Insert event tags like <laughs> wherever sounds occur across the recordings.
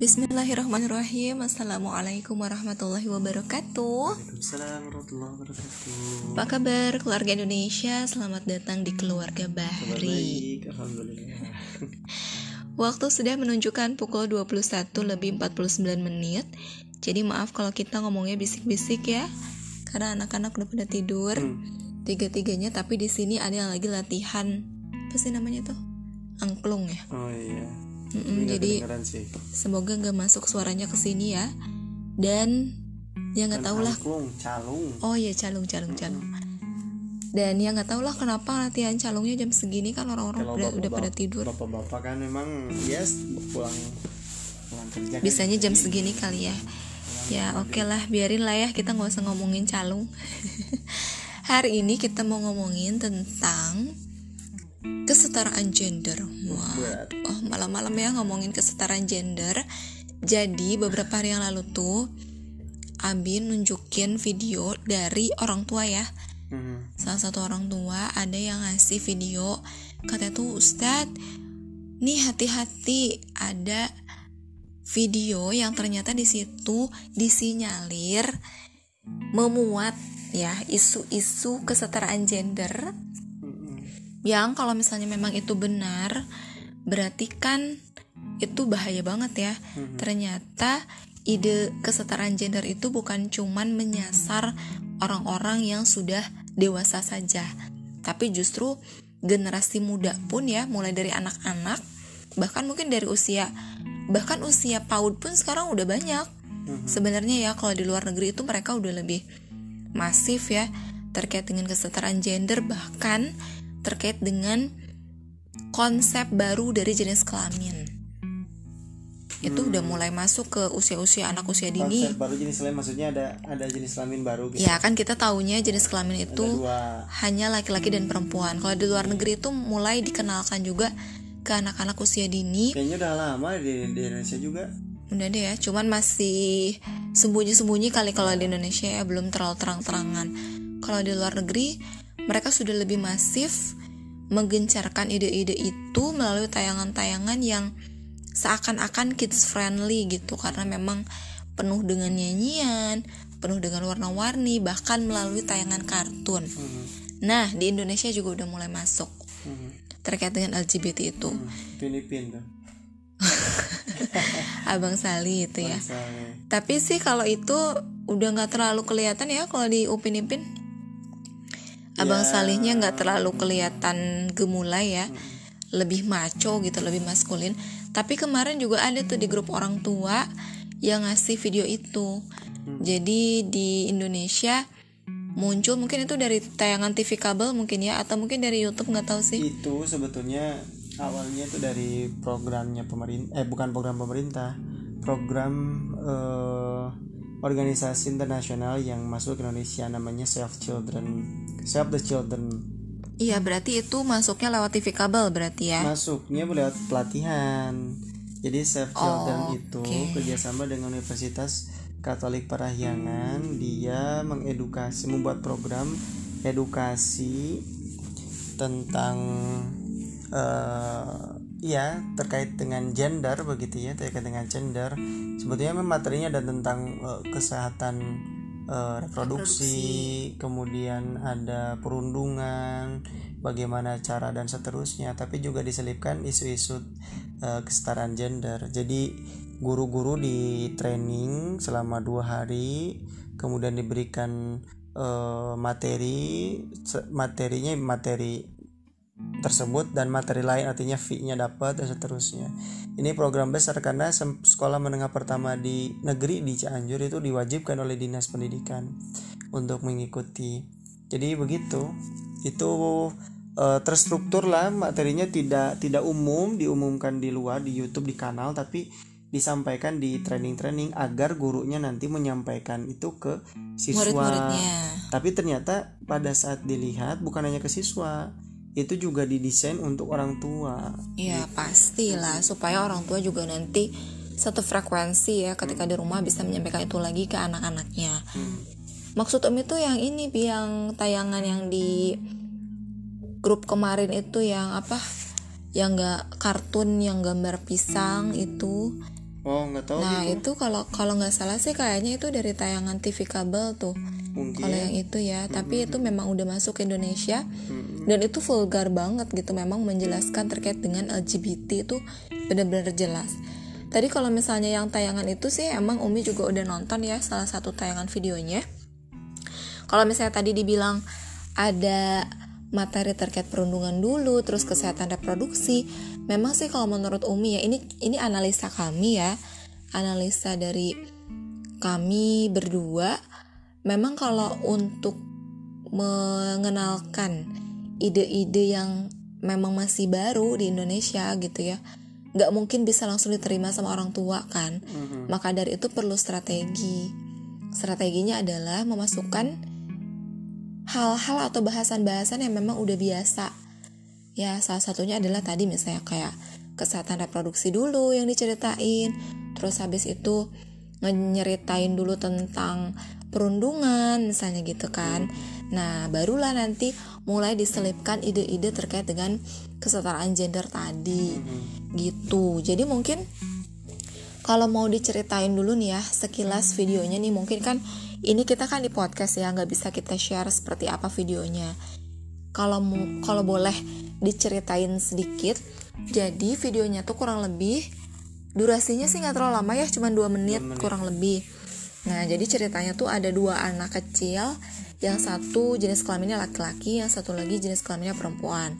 Bismillahirrahmanirrahim. Assalamualaikum warahmatullahi wabarakatuh. Waalaikumsalam warahmatullahi wabarakatuh. Apa kabar keluarga Indonesia? Selamat datang di keluarga Bahri. baik, Alhamdulillah. <laughs> Waktu sudah menunjukkan pukul 21 lebih 49 menit. Jadi maaf kalau kita ngomongnya bisik-bisik ya Karena anak-anak udah pada tidur. Hmm. Tiga-tiganya tapi di sini ada yang lagi latihan. Apa sih namanya tuh? Angklung ya? Oh iya Ini nggak Jadi sih semoga nggak masuk suaranya ke sini ya Dan ya nggak Kan tahu lah calung Oh iya calung calung calung. Dan ya nggak tahu lah kenapa latihan calungnya jam segini kan orang-orang udah, bapak- udah pada tidur. Bapak-bapak kan memang Yes, pulang Pulang kerja kan Bisanya jam segini kali ya. Ya oke lah biarin lah ya kita nggak usah ngomongin calung. <laughs> Hari ini kita mau ngomongin tentang kesetaraan gender. Wah, oh malam-malam ya ngomongin kesetaraan gender. Jadi beberapa hari yang lalu tuh Abi nunjukin video dari orang tua ya Mhm. salah satu orang tua ada yang ngasih video katanya tuh Ustadz nih hati-hati ada video yang ternyata di situ disinyalir memuat ya isu-isu kesetaraan gender. Yang kalau misalnya memang itu benar berarti kan itu bahaya banget ya. Ternyata ide kesetaraan gender itu bukan cuman menyasar orang-orang yang sudah dewasa saja. Tapi justru generasi muda pun ya mulai dari anak-anak bahkan mungkin dari usia bahkan usia PAUD pun sekarang udah banyak. Sebenarnya ya kalau di luar negeri itu mereka udah lebih masif ya terkait dengan kesetaraan gender bahkan terkait dengan konsep baru dari jenis kelamin. Itu udah mulai masuk ke usia-usia anak usia dini. Konsep baru jenis lain maksudnya ada ada jenis kelamin baru gitu. Ya kan kita taunya jenis kelamin itu hanya laki-laki dan perempuan. Kalau di luar negeri itu mulai dikenalkan juga ke anak-anak usia dini. Kayaknya udah lama di, di Indonesia juga. Udah deh ya cuman masih sembunyi-sembunyi kali kalau di Indonesia ya belum terlalu terang-terangan. Kalau di luar negeri mereka sudah lebih masif menggencarkan ide-ide itu melalui tayangan-tayangan yang seakan-akan kids friendly gitu. Karena memang penuh dengan nyanyian penuh dengan warna-warni bahkan melalui tayangan kartun. Mhm. nah di Indonesia juga udah mulai masuk Mhm. terkait dengan LGBT itu. Filipin tuh. <laughs> Abang Sali itu ya. Misalnya Tapi sih kalau itu udah nggak terlalu kelihatan ya kalau di Upin Ipin. Abang Ya. Salihnya nggak terlalu kelihatan gemulai ya, lebih maco gitu, lebih maskulin. Tapi kemarin juga ada tuh di grup orang tua yang ngasih video itu. Jadi di Indonesia muncul mungkin itu dari tayangan TV kabel mungkin ya, atau mungkin dari YouTube nggak tahu sih. itu sebetulnya awalnya itu dari programnya pemerintah eh bukan program pemerintah program eh, organisasi internasional yang masuk ke Indonesia namanya Save Children Save the Children Iya berarti itu masuknya lewat TV kabel berarti ya. masuknya lewat pelatihan jadi Save Children Oh, itu oke. kerjasama dengan Universitas Katolik Parahyangan dia mengedukasi membuat program edukasi tentang eh ya terkait dengan gender begitu ya terkait dengan gender. Sebetulnya memang materinya ada tentang eh, kesehatan eh, reproduksi, kemudian ada perundungan bagaimana cara dan seterusnya tapi juga diselipkan isu-isu eh, kesetaraan gender. Jadi guru-guru di training selama dua hari kemudian diberikan eh, materi materinya materi tersebut dan materi lain artinya fee-nya dapat dan seterusnya. Ini program besar karena sekolah menengah pertama di negeri di Cianjur itu diwajibkan oleh Dinas Pendidikan untuk mengikuti. Jadi begitu. Itu eh, terstruktur lah materinya tidak tidak umum diumumkan di luar di YouTube di kanal tapi disampaikan di training-training agar gurunya nanti menyampaikan itu ke siswa. Murid-muridnya. Tapi ternyata pada saat dilihat bukan hanya ke siswa, itu juga didesain untuk orang tua. Iya pastilah supaya orang tua juga nanti satu frekuensi ya ketika di rumah bisa menyampaikan itu lagi ke anak-anaknya. Maksud Om itu yang ini yang tayangan yang di grup kemarin itu yang apa? Yang nggak kartun yang gambar pisang itu. Oh nggak tahu nah gitu. itu kalau kalau nggak salah sih kayaknya itu dari tayangan TV kabel tuh. Mungkin. Kalau yang itu ya tapi itu memang udah masuk ke Indonesia dan itu vulgar banget gitu memang menjelaskan terkait dengan LGBT itu benar-benar jelas. Tadi kalau misalnya yang tayangan itu sih emang Umi juga udah nonton ya salah satu tayangan videonya. Kalau misalnya tadi dibilang ada materi terkait perundungan dulu terus kesehatan reproduksi memang sih kalau menurut Umi ya ini ini analisa kami ya analisa dari kami berdua memang kalau untuk mengenalkan ide-ide yang memang masih baru di Indonesia gitu ya. Nggak mungkin bisa langsung diterima sama orang tua kan. Maka dari itu perlu strategi. Strateginya adalah memasukkan hal-hal atau bahasan-bahasan yang memang udah biasa. Ya salah satunya adalah tadi misalnya kayak kesehatan reproduksi dulu yang diceritain. Terus habis itu nyeritain dulu tentang perundungan misalnya gitu kan. Nah barulah nanti mulai diselipkan ide-ide terkait dengan kesetaraan gender tadi. Gitu. Jadi mungkin kalau mau diceritain dulu nih ya sekilas videonya nih mungkin kan ini kita kan di podcast ya nggak bisa kita share seperti apa videonya. Kalau kalau boleh diceritain sedikit jadi videonya tuh kurang lebih durasinya sih nggak terlalu lama ya cuma dua menit, kurang lebih. Nah jadi ceritanya tuh ada dua anak kecil yang satu jenis kelaminnya laki-laki yang satu lagi jenis kelaminnya perempuan.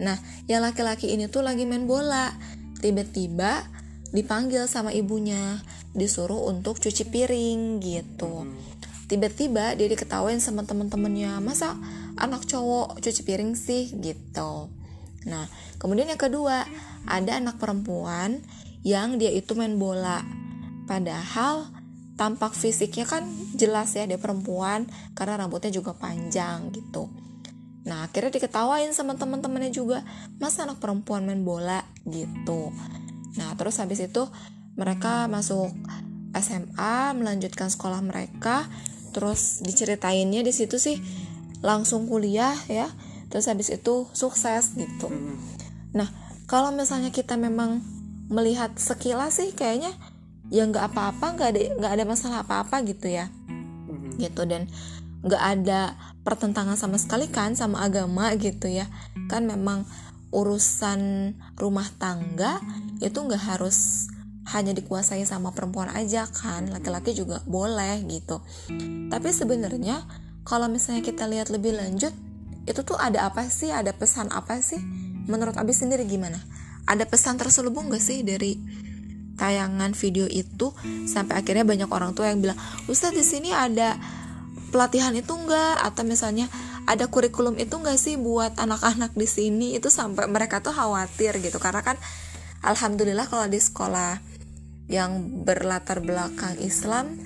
Nah yang laki-laki ini tuh lagi main bola. Tiba-tiba dipanggil sama ibunya disuruh untuk cuci piring gitu. Tiba-tiba dia diketawain sama temen-temennya masa anak cowok cuci piring sih? Gitu. Nah kemudian yang kedua ada anak perempuan yang dia itu main bola. Padahal tampak fisiknya kan jelas ya dia perempuan karena rambutnya juga panjang gitu. Nah akhirnya diketawain sama teman-temannya juga masa anak perempuan main bola? Gitu. Nah terus habis itu mereka masuk SMA melanjutkan sekolah mereka. Terus diceritainnya di situ sih langsung kuliah ya. Terus habis itu sukses gitu. Nah kalau misalnya kita memang melihat sekilas sih kayaknya ya nggak apa-apa nggak ada nggak ada masalah apa-apa gitu ya. Gitu dan nggak ada pertentangan sama sekali kan sama agama gitu ya. Kan memang urusan rumah tangga itu nggak harus hanya dikuasai sama perempuan aja kan laki-laki juga boleh gitu. Tapi sebenarnya kalau misalnya kita lihat lebih lanjut itu tuh ada apa sih ada pesan apa sih? Menurut Abi sendiri gimana? Ada pesan terselubung gak sih dari tayangan video itu sampai akhirnya banyak orang tua yang bilang Ustadz di sini ada pelatihan itu enggak atau misalnya ada kurikulum itu enggak sih buat anak-anak di sini? Itu sampai mereka tuh khawatir gitu karena kan alhamdulillah kalau di sekolah yang berlatar belakang Islam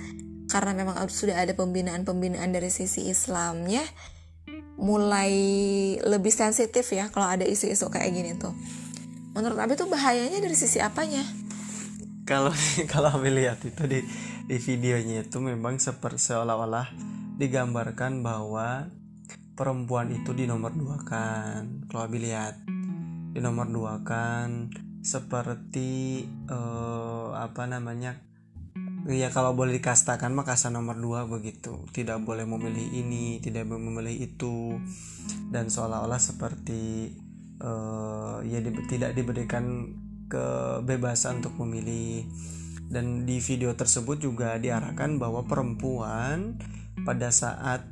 karena memang sudah ada pembinaan-pembinaan dari sisi Islamnya mulai lebih sensitif ya kalau ada isu-isu kayak gini tuh. Menurut Abi tuh bahayanya dari sisi apanya kalau <laughs> kalau Abi lihat itu di di videonya itu memang seperti seolah-olah digambarkan bahwa perempuan itu di nomor dua kan. Kalau di nomor dua kan seperti eh, apa namanya ya kalau boleh dikastakan mah nomor dua begitu. Tidak boleh memilih ini tidak boleh memilih itu. Dan seolah-olah seperti eh, ya di- tidak diberikan kebebasan untuk memilih. Dan di video tersebut juga diarahkan bahwa perempuan pada saat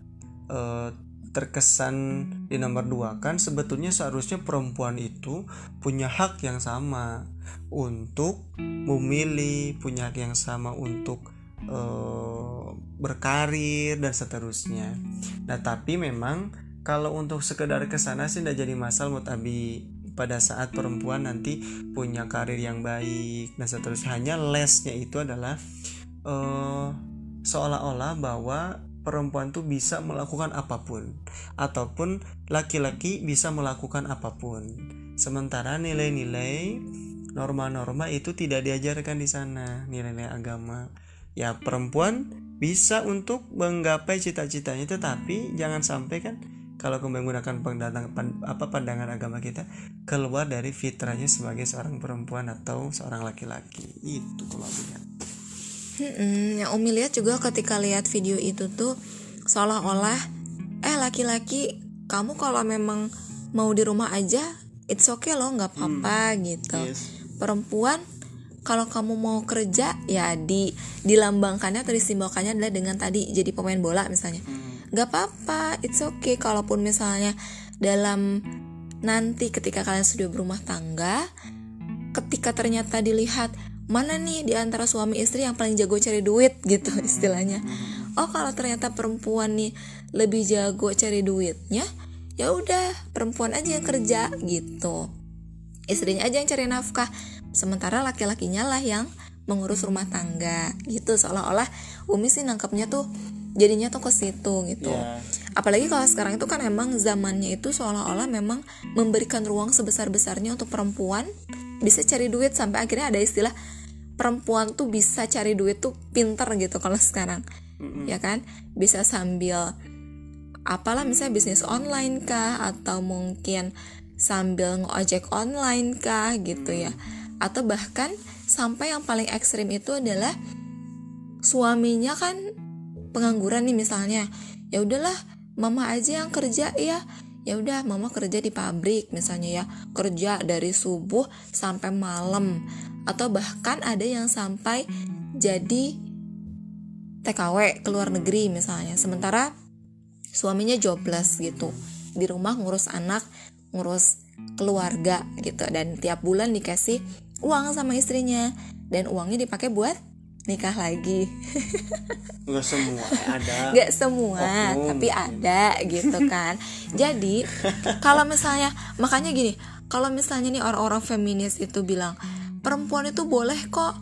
eh, terkesan di nomor dua kan sebetulnya seharusnya perempuan itu punya hak yang sama untuk memilih punya hak yang sama untuk eh, berkarir dan seterusnya. Nah tapi memang kalau untuk sekedar ke sana sih tidak jadi masalah menurut Abi pada saat perempuan nanti punya karir yang baik. Dan seterusnya hanya lesnya itu adalah eh, seolah-olah bahwa perempuan tuh bisa melakukan apa pun ataupun laki-laki bisa melakukan apa pun. Sementara nilai-nilai norma-norma itu tidak diajarkan di sana nilai-nilai agama. Ya perempuan bisa untuk menggapai cita-citanya tetapi jangan sampai kan kalau menggunakan pandangan pan, apa pandangan agama kita keluar dari fitrahnya sebagai seorang perempuan atau seorang laki-laki itu kalau lihat hmm, yang Umi lihat juga ketika lihat video itu tuh seolah-olah eh laki-laki kamu kalau memang mau di rumah aja it's okay loh nggak apa-apa hmm. gitu yes. perempuan kalau kamu mau kerja ya di dilambangkannya atau disimbolkannya adalah dengan tadi jadi pemain bola misalnya hmm. Nggak apa-apa it's okay. Kalaupun misalnya dalam nanti ketika kalian sudah berumah tangga ketika ternyata dilihat mana nih di antara suami istri yang paling jago cari duit? gitu <laughs> istilahnya. Oh kalau ternyata perempuan nih lebih jago cari duitnya ya udah perempuan aja yang kerja gitu. Istrinya aja yang cari nafkah. Sementara laki-lakinya lah yang mengurus rumah tangga gitu. Seolah-olah Umi sih nangkepnya tuh jadinya tuh ke situ gitu. Yeah. apalagi kalau sekarang itu kan emang zamannya itu seolah-olah memang memberikan ruang sebesar-besarnya untuk perempuan bisa cari duit sampai akhirnya ada istilah perempuan tuh bisa cari duit tuh pinter gitu kalau sekarang. Mm-hmm. ya kan? Bisa sambil apalah misalnya bisnis online kah? Atau mungkin sambil ngojek online kah? Gitu ya. Atau bahkan sampai yang paling ekstrim itu adalah suaminya kan pengangguran nih misalnya. Ya udahlah mama aja yang kerja ya ya udah mama kerja di pabrik misalnya ya. Kerja dari subuh sampai malam. Atau bahkan ada yang sampai jadi TKW ke luar negeri misalnya. Sementara suaminya jobless gitu. Di rumah ngurus anak ngurus keluarga gitu. Dan tiap bulan dikasih uang sama istrinya. Dan uangnya dipakai buat nikah lagi. <laughs> Nggak semua ada. Nggak semua Oknum. tapi ada gitu kan. Jadi kalau misalnya makanya gini kalau misalnya nih orang-orang feminis itu bilang perempuan itu boleh kok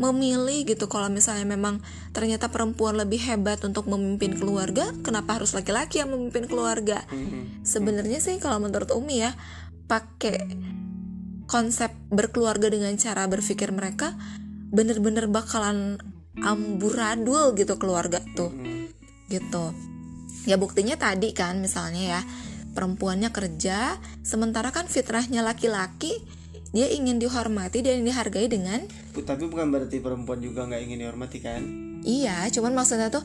memilih gitu. Kalau misalnya memang ternyata perempuan lebih hebat untuk memimpin keluarga kenapa harus laki-laki yang memimpin keluarga? Mm-hmm. sebenarnya sih kalau menurut Umi ya pakai konsep berkeluarga dengan cara berpikir mereka bener-bener bakalan amburadul gitu keluarga tuh. Gitu. Ya buktinya tadi kan misalnya ya perempuannya kerja sementara kan fitrahnya laki-laki dia ingin dihormati dan dihargai dengan tapi bukan berarti perempuan juga nggak ingin dihormati kan? Iya cuman maksudnya tuh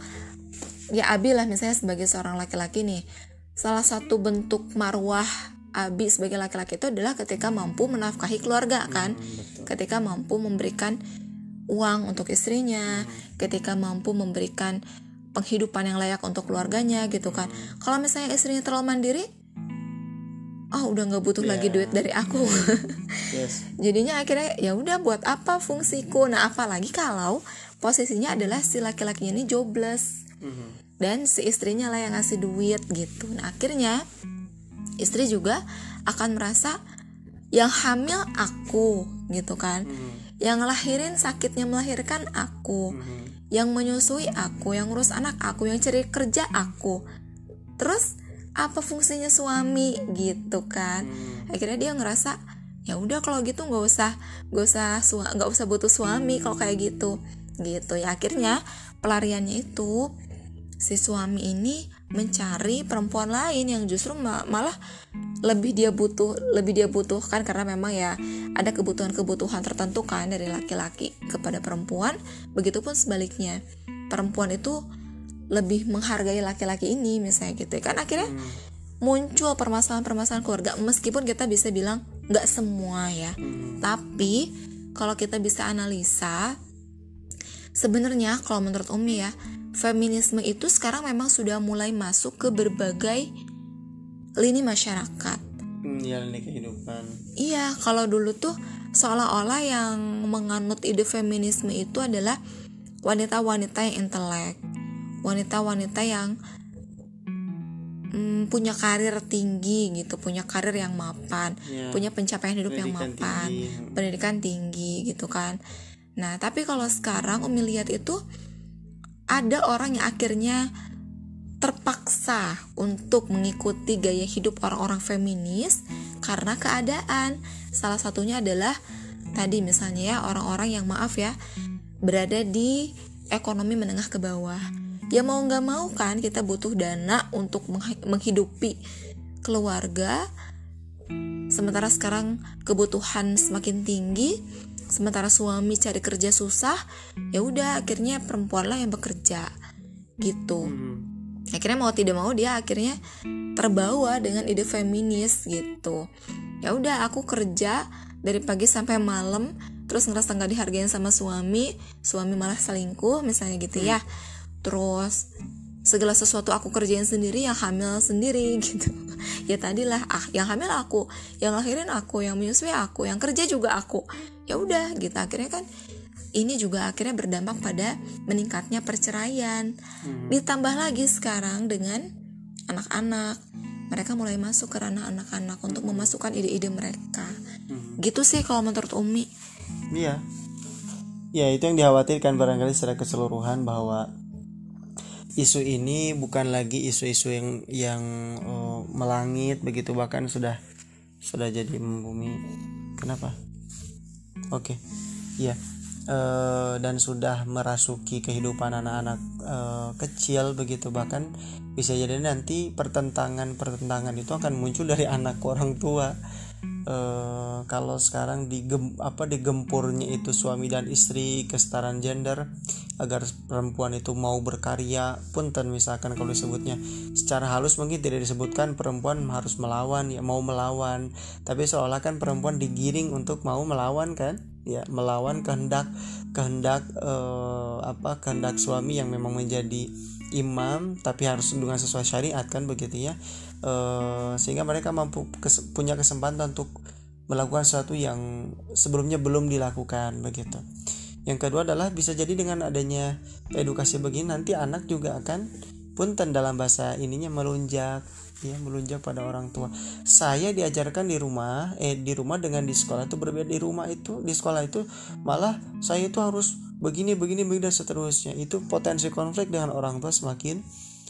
ya Abi lah misalnya sebagai seorang laki-laki nih salah satu bentuk marwah Abi sebagai laki-laki itu adalah ketika mampu menafkahi keluarga kan? Hmm, ketika mampu memberikan uang untuk istrinya ketika mampu memberikan penghidupan yang layak untuk keluarganya gitu kan kalau misalnya istrinya terlalu mandiri oh udah nggak butuh yeah. lagi duit dari aku <laughs> yes. jadinya akhirnya ya udah buat apa fungsiku nah apalagi kalau posisinya adalah si laki-lakinya ini jobless mm-hmm. dan si istrinya lah yang ngasih duit gitu nah akhirnya istri juga akan merasa yang hamil aku gitu kan mm-hmm. Yang ngelahirin sakitnya melahirkan aku. Mm-hmm. yang menyusui aku yang ngurus anak aku yang cari kerja aku. Terus apa fungsinya suami? Gitu kan. Hmm. akhirnya dia ngerasa ya udah kalau gitu nggak usah nggak usah nggak usah butuh suami kalau kayak gitu. Gitu. Ya akhirnya pelariannya itu si suami ini mencari perempuan lain yang justru malah lebih dia butuh lebih dia butuhkan karena memang ya ada kebutuhan-kebutuhan tertentu kan dari laki-laki kepada perempuan begitupun sebaliknya perempuan itu lebih menghargai laki-laki ini misalnya gitu ya. kan akhirnya hmm. muncul permasalahan-permasalahan keluarga meskipun kita bisa bilang nggak semua ya hmm. tapi kalau kita bisa analisa sebenarnya kalau menurut Umi ya feminisme itu sekarang memang sudah mulai masuk ke berbagai lini masyarakat ya lini kehidupan iya kalau dulu tuh seolah-olah yang menganut ide feminisme itu adalah wanita-wanita yang intelek wanita-wanita yang hmm, punya karir tinggi gitu, punya karir yang mapan, yeah. punya pencapaian hidup yang mapan, tinggi. pendidikan tinggi gitu kan. Nah, tapi kalau sekarang Umi lihat itu ada orang yang akhirnya terpaksa untuk mengikuti gaya hidup orang-orang feminis karena keadaan. Salah satunya adalah tadi misalnya ya orang-orang yang maaf ya berada di ekonomi menengah ke bawah ya mau nggak mau kan kita butuh dana untuk menghidupi keluarga sementara sekarang kebutuhan semakin tinggi sementara suami cari kerja susah ya udah akhirnya perempuan lah yang bekerja gitu hmm. Akhirnya mau tidak mau dia akhirnya terbawa dengan ide feminis gitu. Ya udah aku kerja dari pagi sampai malam terus ngerasa nggak dihargain sama suami suami malah selingkuh misalnya gitu ya. Terus segala sesuatu aku kerjain sendiri yang hamil sendiri <laughs> gitu. Ya tadilah ah yang hamil aku yang lahirin aku yang menyusui aku yang kerja juga aku. Ya udah gitu. Akhirnya kan ini juga akhirnya berdampak pada meningkatnya perceraian. Hmm. ditambah lagi sekarang dengan anak-anak. Mereka mulai masuk ke ranah anak-anak untuk memasukkan ide-ide mereka. Hmm. gitu sih kalau menurut Umi. Iya. Ya itu yang dikhawatirkan barangkali secara keseluruhan bahwa isu ini bukan lagi isu-isu yang yang uh, melangit begitu bahkan sudah sudah jadi membumi kenapa? Oke. Okay. ya uh, dan sudah merasuki kehidupan anak-anak uh, kecil begitu. Bahkan bisa jadi nanti pertentangan pertentangan itu akan muncul dari anak orang tua. Uh, kalau sekarang digem apa digempurnya itu suami dan istri kesetaraan gender agar perempuan itu mau berkarya punten misalkan kalau disebutnya. Secara halus mungkin tidak disebutkan perempuan harus melawan ya mau melawan. Tapi seolah kan perempuan digiring untuk mau melawan kan ya melawan kehendak kehendak uh, apa kehendak suami yang memang menjadi imam tapi harus dengan sesuai syariat kan begitu ya. Uh, sehingga mereka mampu kes, punya kesempatan untuk melakukan sesuatu yang sebelumnya belum dilakukan begitu. Yang kedua adalah bisa jadi dengan adanya edukasi begini nanti anak juga akan punten dalam bahasa ininya melunjak ya melunjak pada orang tua. Saya diajarkan di rumah eh di rumah dengan di sekolah itu berbeda. Di rumah itu di sekolah itu malah saya itu harus begini begini begini dan seterusnya. Itu potensi konflik dengan orang tua semakin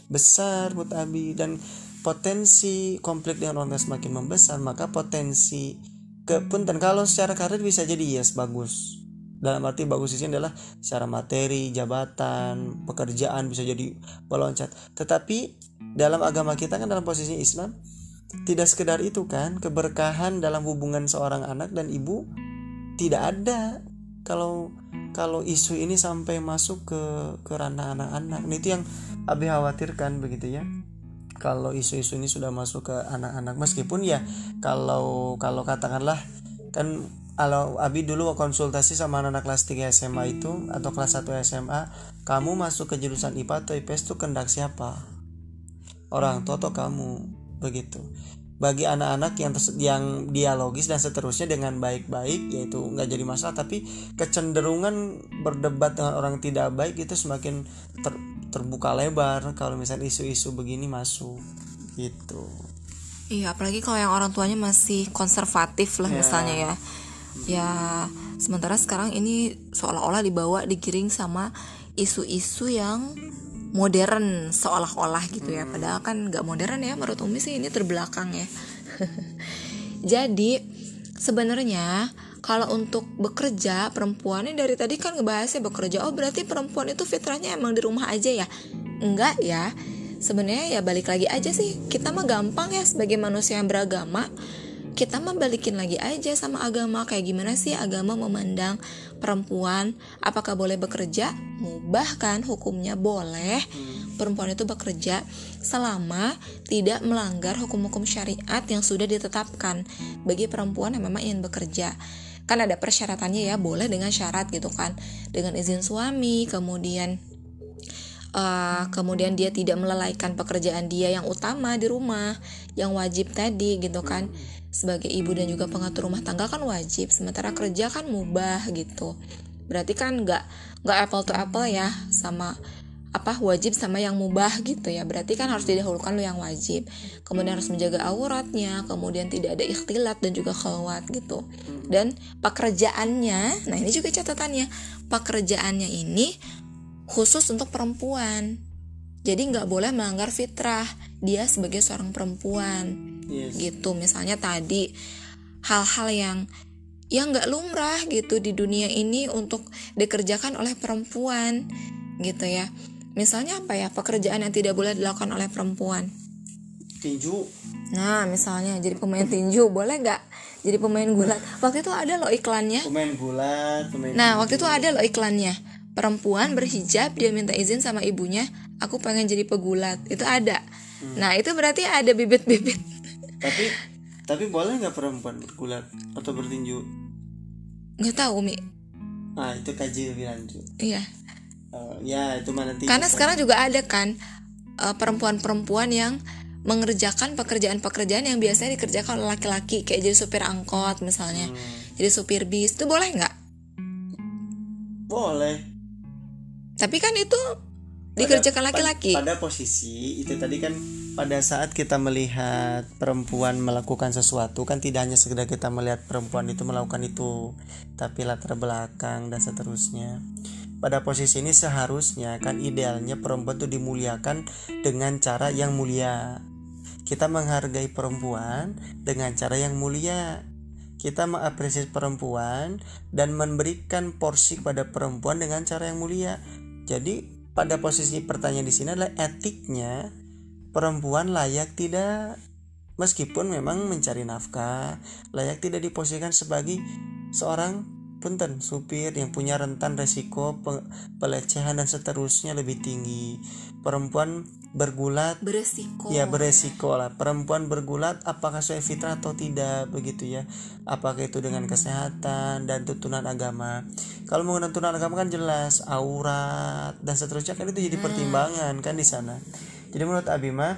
besar buat Abi dan potensi konflik dengan orang tua semakin membesar maka potensi kepunten. Kalau secara karir bisa jadi yes bagus. Dalam arti bagus sini adalah secara materi jabatan pekerjaan bisa jadi meloncat tetapi dalam agama kita kan dalam posisi Islam tidak sekedar itu kan keberkahan dalam hubungan seorang anak dan ibu tidak ada. Kalau kalau isu ini sampai masuk ke ke ranah anak-anak nah, itu yang Abi khawatirkan begitu ya. Kalau isu-isu ini sudah masuk ke anak-anak meskipun ya kalau kalau katakanlah kan kalau Abi dulu konsultasi sama anak, -anak kelas 3 SMA itu atau kelas 1 SMA kamu masuk ke jurusan IPA atau IPS itu kendak siapa orang tua atau kamu begitu. Bagi anak-anak yang yang dialogis dan seterusnya dengan baik-baik yaitu nggak jadi masalah tapi kecenderungan berdebat dengan orang tidak baik itu semakin ter, terbuka lebar. Kalau misalnya isu-isu begini masuk gitu. Iya apalagi kalau yang orang tuanya masih konservatif lah yeah. misalnya ya. Ya sementara sekarang ini seolah-olah dibawa digiring sama isu-isu yang modern seolah-olah gitu ya. Padahal kan nggak modern ya menurut Umi sih ini terbelakang ya. <laughs> Jadi sebenarnya kalau untuk bekerja perempuan ini dari tadi kan ngebahasnya bekerja. Oh berarti perempuan itu fitrahnya emang di rumah aja ya? Enggak ya. Sebenarnya ya balik lagi aja sih. Kita mah gampang ya sebagai manusia yang beragama kita mah balikin lagi aja sama agama. Kayak gimana sih agama memandang perempuan? Apakah boleh bekerja? Mubah kan hukumnya? Boleh. Perempuan itu bekerja selama tidak melanggar hukum-hukum syariat yang sudah ditetapkan bagi perempuan yang memang ingin bekerja. Kan ada persyaratannya ya boleh dengan syarat gitu kan. Dengan izin suami kemudian uh, kemudian dia tidak melalaikan pekerjaan dia yang utama di rumah yang wajib tadi gitu kan sebagai ibu dan juga pengatur rumah tangga kan wajib sementara kerja kan mubah gitu. Berarti kan nggak nggak apple to apple ya sama apa wajib sama yang mubah gitu ya. Berarti kan harus didahulukan lo yang wajib. Kemudian harus menjaga auratnya kemudian tidak ada ikhtilat dan juga khalwat gitu. Dan pekerjaannya nah ini juga catatannya pekerjaannya ini khusus untuk perempuan jadi nggak boleh melanggar fitrah dia sebagai seorang perempuan. Yes. gitu. Misalnya tadi hal-hal yang yang nggak lumrah gitu di dunia ini untuk dikerjakan oleh perempuan. Gitu ya. Misalnya apa ya? Pekerjaan yang tidak boleh dilakukan oleh perempuan. Tinju. Nah misalnya jadi pemain tinju boleh nggak? Jadi pemain gulat waktu itu ada loh iklannya. Pemain gulat pemain nah waktu itu ada loh iklannya perempuan berhijab dia minta izin sama ibunya aku pengen jadi pegulat. Itu ada. Nah itu berarti ada bibit-bibit. Tapi <laughs> tapi boleh nggak perempuan gulat atau bertinju? Nggak tahu umi ah itu kaji lebih lanjut. Iya. Eh, ya itu mana nanti karena sekarang juga ada kan eh, perempuan-perempuan yang mengerjakan pekerjaan-pekerjaan yang biasanya dikerjakan oleh laki-laki kayak jadi supir angkot misalnya jadi supir bis. Itu boleh nggak? Boleh tapi kan itu Pada- dikerjakan laki-laki. pada posisi itu tadi kan pada saat kita melihat perempuan melakukan sesuatu kan tidak hanya sekedar kita melihat perempuan itu melakukan itu tapi latar belakang dan seterusnya. Pada posisi ini seharusnya kan idealnya perempuan itu dimuliakan dengan cara yang mulia. Kita menghargai perempuan dengan cara yang mulia. Kita mengapresiasi perempuan dan memberikan porsi pada perempuan dengan cara yang mulia. Jadi pada posisi pertanyaan di sini adalah etiknya perempuan layak tidak meskipun memang mencari nafkah, layak tidak diposisikan sebagai seorang punten supir yang punya rentan resiko pe- pelecehan dan seterusnya lebih tinggi. Perempuan bergulat? Beresiko. Ya beresiko lah. Perempuan bergulat apakah sesuai fitrah atau tidak Begitu ya. Apakah itu dengan kesehatan dan tuntunan agama? Kalau menggunakan tuntunan agama kan jelas Aurat dan seterusnya kan itu jadi pertimbangan kan di sana. Jadi menurut Abima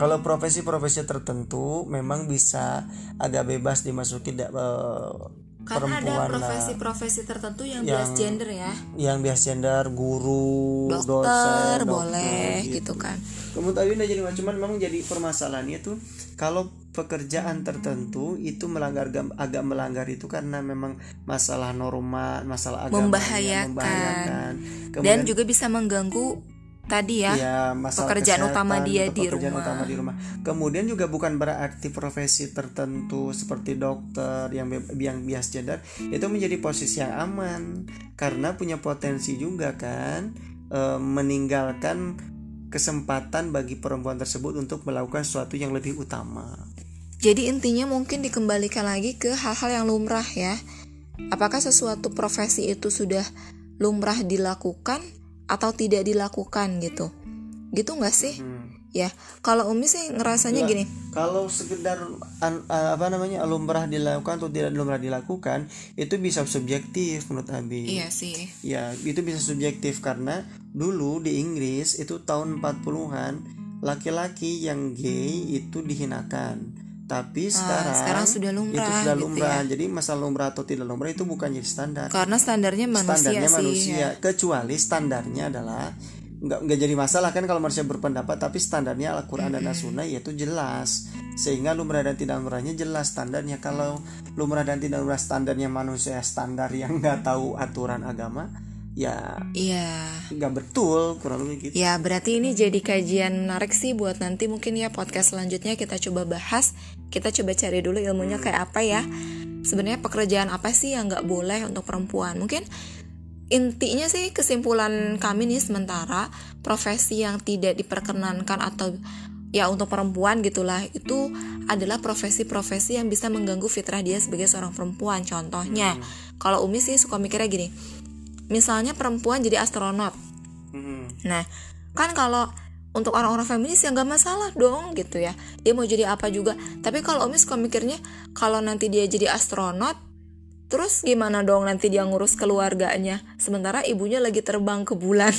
kalau profesi-profesi tertentu memang bisa agak bebas dimasuki da- eh, karena ada perempuan lah profesi-profesi tertentu yang, Yang- bias gender ya. yang bias gender guru dokter dosen boleh dokter, gitu kan. Kemudian tapi udah jadi cuman memang jadi permasalahannya tuh kalau pekerjaan tertentu itu melanggar agak melanggar itu karena memang masalah norma, masalah agama Membahayakan. dan Kemudian juga bisa mengganggu tadi ya ya, masalah pekerjaan utama dia atau di pekerjaan rumah. utama di rumah. Kemudian juga bukan berarti profesi tertentu seperti dokter yang yang bias gender itu menjadi posisi yang aman karena punya potensi juga kan eh, meninggalkan kesempatan bagi perempuan tersebut untuk melakukan sesuatu yang lebih utama. Jadi intinya mungkin dikembalikan lagi ke hal-hal yang lumrah ya. Apakah sesuatu profesi itu sudah lumrah dilakukan atau tidak dilakukan gitu? Gitu nggak sih? Hmm. Ya, kalau Umi sih ngerasanya gini. Kalau sekedar an- apa namanya lumrah dilakukan atau tidak lumrah dilakukan itu bisa subjektif menurut Abi. Iya sih. Ya, itu bisa subjektif karena dulu di Inggris itu tahun 40-an laki-laki yang gay itu dihinakan. Tapi sekarang Ah, sekarang sudah lumrah Itu sudah gitu lumrah. Jadi masalah lumrah atau tidak lumrah itu bukan jadi standar. Karena standarnya manusia standarnya sih. manusia, ya. kecuali standarnya adalah nggak nggak jadi masalah kan kalau manusia berpendapat tapi standarnya Al-Qur'an dan As-Sunnah yaitu jelas. Sehingga lumrah dan tidak lumrahnya jelas standarnya. Kalau lumrah dan tidak lumrah standarnya manusia standar yang nggak tahu aturan agama, ya Iya. nggak betul kurang lebih gitu. Ya berarti ini jadi kajian menarik sih buat nanti mungkin ya podcast selanjutnya kita coba bahas. Kita coba cari dulu ilmunya kayak apa ya. Sebenarnya pekerjaan apa sih yang nggak boleh untuk perempuan? Mungkin intinya sih kesimpulan kami nih sementara Profesi yang tidak diperkenankan atau ya untuk perempuan gitulah Itu adalah profesi-profesi yang bisa mengganggu fitrah dia sebagai seorang perempuan. Contohnya kalau Umi sih suka mikirnya gini Misalnya perempuan jadi astronot Hmm. Nah, kan kalau untuk orang-orang feminis ya nggak masalah dong gitu ya. Dia mau jadi apa juga. Tapi kalau Umi suka mikirnya kalau nanti dia jadi astronot, terus gimana dong nanti dia ngurus keluarganya? Sementara ibunya lagi terbang ke bulan.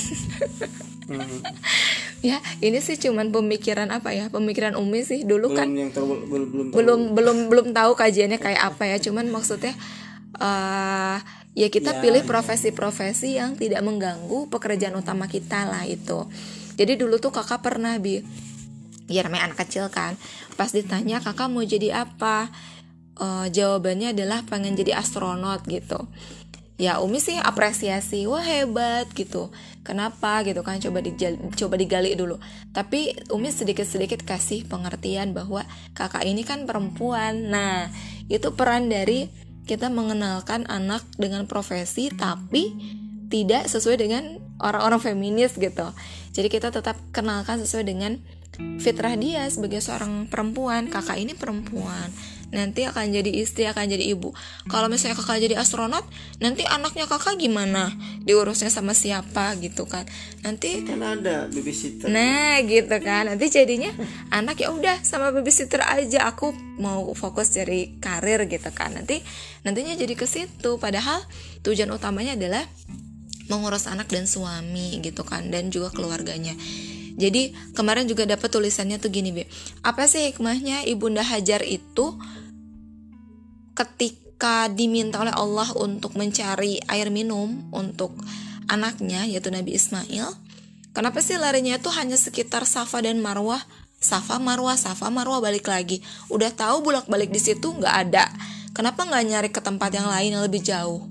Hmm. <laughs> ya, ini sih cuman pemikiran apa ya? Pemikiran Umi sih dulu kan belum yang ter belum belum belum belum belum tahu kajiannya kayak apa ya cuman maksudnya eh ya kita Ya, pilih ya. profesi-profesi yang tidak mengganggu pekerjaan utama kita lah itu. Jadi dulu tuh kakak pernah bi ya namanya anak kecil kan pas ditanya kakak mau jadi apa Eh, jawabannya adalah pengen jadi astronot gitu. Ya Umi sih apresiasi wah hebat gitu. Kenapa? gitu kan coba dijal- coba digali dulu. Tapi Umi sedikit sedikit kasih pengertian bahwa kakak ini kan perempuan. Nah itu peran dari kita mengenalkan anak dengan profesi tapi tidak sesuai dengan orang-orang feminis gitu. Jadi kita tetap kenalkan sesuai dengan fitrah dia sebagai seorang perempuan. Kakak ini perempuan nanti akan jadi istri akan jadi ibu. Kalau misalnya kakak jadi astronot nanti anaknya kakak gimana? Diurusnya sama siapa gitu kan. Nanti kan ada babysitter. Nah gitu kan. Nanti jadinya anak ya udah sama babysitter aja. Aku mau fokus dari karir gitu kan. Nanti nantinya jadi ke situ. Padahal tujuan utamanya adalah mengurus anak dan suami gitu kan dan juga keluarganya. Jadi kemarin juga dapat tulisannya tuh gini Be. Apa sih hikmahnya Ibunda Hajar itu ketika diminta oleh Allah untuk mencari air minum untuk anaknya yaitu Nabi Ismail kenapa sih larinya itu hanya sekitar Safa dan Marwah? Safa Marwah Safa Marwah balik lagi. Udah tahu bolak balik di situ nggak ada. Kenapa nggak nyari ke tempat yang lain yang lebih jauh?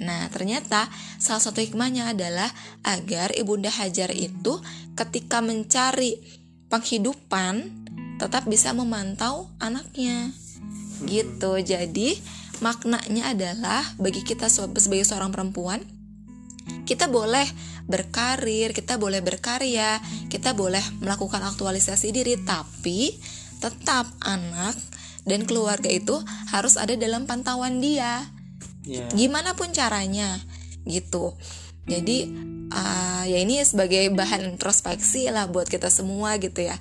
Nah, ternyata salah satu hikmahnya adalah agar Ibunda Hajar itu ketika mencari penghidupan tetap bisa memantau anaknya gitu jadi maknanya adalah bagi kita sebagai seorang perempuan kita boleh berkarir, kita boleh berkarya, kita boleh melakukan aktualisasi diri, tapi tetap anak dan keluarga itu harus ada dalam pantauan dia. Yeah. Gimana pun caranya, gitu. Jadi uh, ya ini sebagai bahan introspeksi lah buat kita semua gitu ya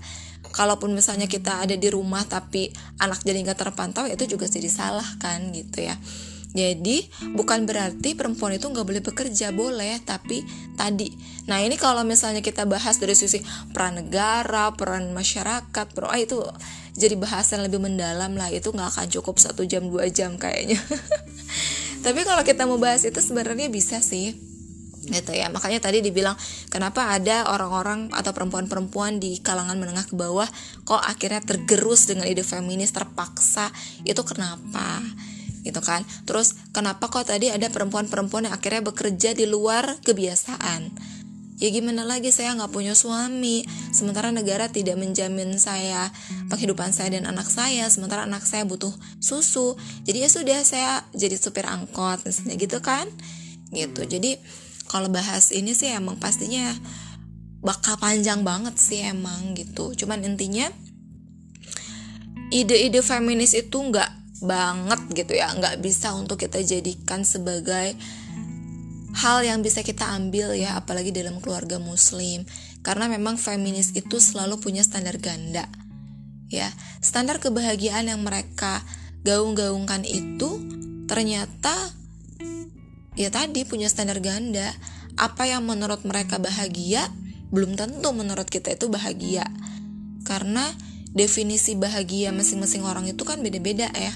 kalaupun misalnya kita ada di rumah tapi anak jadi nggak terpantau itu juga jadi salah kan gitu ya. Jadi bukan berarti perempuan itu nggak boleh bekerja boleh tapi tadi. Nah ini kalau misalnya kita bahas dari sisi peran negara peran masyarakat peran ah, itu jadi bahasan lebih mendalam lah. Itu nggak akan cukup satu jam dua jam kayaknya. <laughs> Tapi kalau kita mau bahas itu sebenarnya bisa sih gitu ya. Makanya tadi dibilang kenapa ada orang-orang atau perempuan-perempuan di kalangan menengah ke bawah kok akhirnya tergerus dengan ide feminis terpaksa? Itu kenapa? Gitu kan? Terus kenapa kok tadi ada perempuan-perempuan yang akhirnya bekerja di luar kebiasaan? Ya gimana lagi saya nggak punya suami. Sementara negara tidak menjamin saya penghidupan saya dan anak saya sementara anak saya butuh susu. Jadi ya sudah saya jadi supir angkot misalnya gitu kan? Gitu. Jadi kalau bahas ini sih emang pastinya bakal panjang banget sih emang gitu. Cuman intinya ide-ide feminis itu nggak banget gitu ya. Nggak bisa untuk kita jadikan sebagai hal yang bisa kita ambil ya apalagi dalam keluarga muslim. Karena memang feminis itu selalu punya standar ganda ya. Standar kebahagiaan yang mereka gaung-gaungkan itu ternyata ya tadi punya standar ganda. Apa yang menurut mereka bahagia belum tentu menurut kita itu bahagia. Karena definisi bahagia masing-masing orang itu kan beda-beda ya.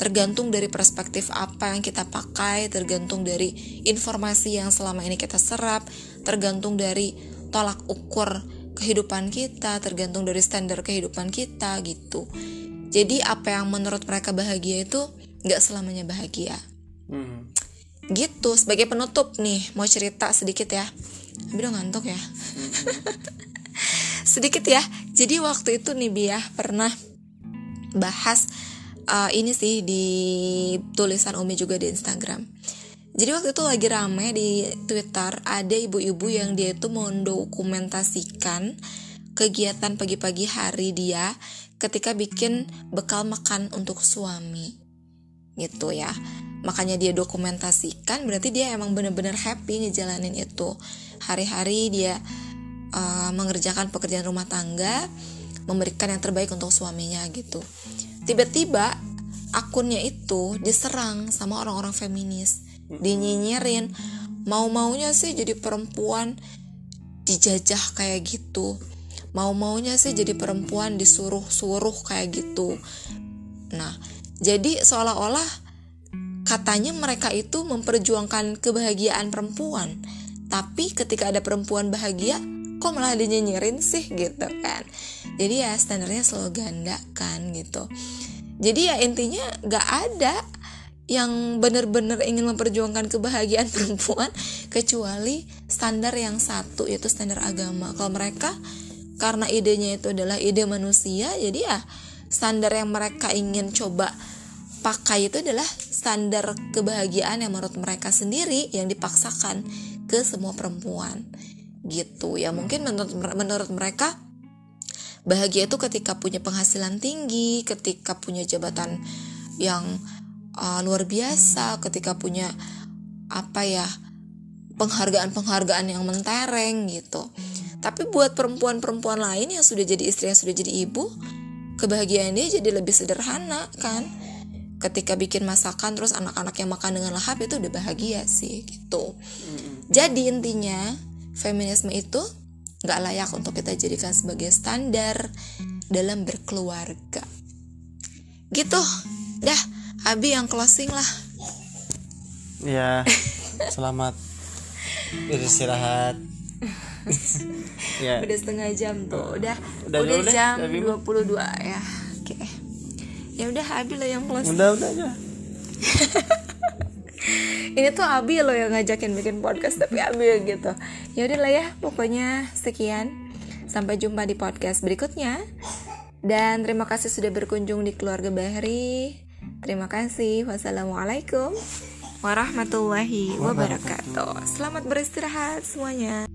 Tergantung dari perspektif apa yang kita pakai tergantung dari informasi yang selama ini kita serap tergantung dari tolak ukur kehidupan kita tergantung dari standar kehidupan kita gitu. Jadi apa yang menurut mereka bahagia itu nggak selamanya bahagia. Hmm gitu sebagai penutup nih mau cerita sedikit ya. Tapi udah ngantuk ya? <laughs> Sedikit ya. Jadi waktu itu nih Bia pernah bahas uh, ini sih di tulisan Umi juga di Instagram. Jadi waktu itu lagi rame di Twitter ada ibu-ibu yang dia itu mendokumentasikan kegiatan pagi-pagi hari dia ketika bikin bekal makan untuk suami. Gitu ya makanya dia dokumentasikan berarti dia emang bener-bener happy ngejalanin itu. Hari-hari dia uh, mengerjakan pekerjaan rumah tangga memberikan yang terbaik untuk suaminya gitu. Tiba-tiba akunnya itu diserang sama orang-orang feminis. Dinyinyirin. Mau-maunya sih jadi perempuan dijajah kayak gitu. Mau-maunya sih jadi perempuan disuruh-suruh kayak gitu. Nah jadi seolah-olah katanya mereka itu memperjuangkan kebahagiaan perempuan. Tapi ketika ada perempuan bahagia kok malah dinyinyirin sih gitu kan? Jadi ya standarnya selalu ganda kan gitu. Jadi ya intinya gak ada yang benar-benar ingin memperjuangkan kebahagiaan <laughs> perempuan kecuali standar yang satu yaitu standar agama. Kalau mereka karena idenya itu adalah ide manusia jadi ya standar yang mereka ingin coba pakai itu adalah standar kebahagiaan yang menurut mereka sendiri yang dipaksakan ke semua perempuan. Gitu. Ya mungkin menurut menurut mereka bahagia itu ketika punya penghasilan tinggi ketika punya jabatan yang uh, luar biasa ketika punya apa ya penghargaan-penghargaan yang mentereng gitu. Tapi buat perempuan-perempuan lain yang sudah jadi istri yang sudah jadi ibu kebahagiaan dia jadi lebih sederhana kan ketika bikin masakan terus anak-anak yang makan dengan lahap itu udah bahagia sih gitu. Jadi intinya feminisme itu nggak layak untuk kita jadikan sebagai standar dalam berkeluarga. Gitu. Dah Abi yang closing lah. Ya selamat beristirahat. <laughs> Ya. Udah setengah jam tuh udah. Udah, udah, udah, jam udah, 22 ya. oke ya udah Abi lo yang closing. Udah udah aja. <laughs> Ini tuh Abi loh yang ngajakin bikin podcast tapi Abi gitu. Ya udah lah ya pokoknya sekian. Sampai jumpa di podcast berikutnya. Dan terima kasih sudah berkunjung di keluarga Bahri. Terima kasih. Wassalamualaikum warahmatullahi wabarakatuh. Selamat beristirahat semuanya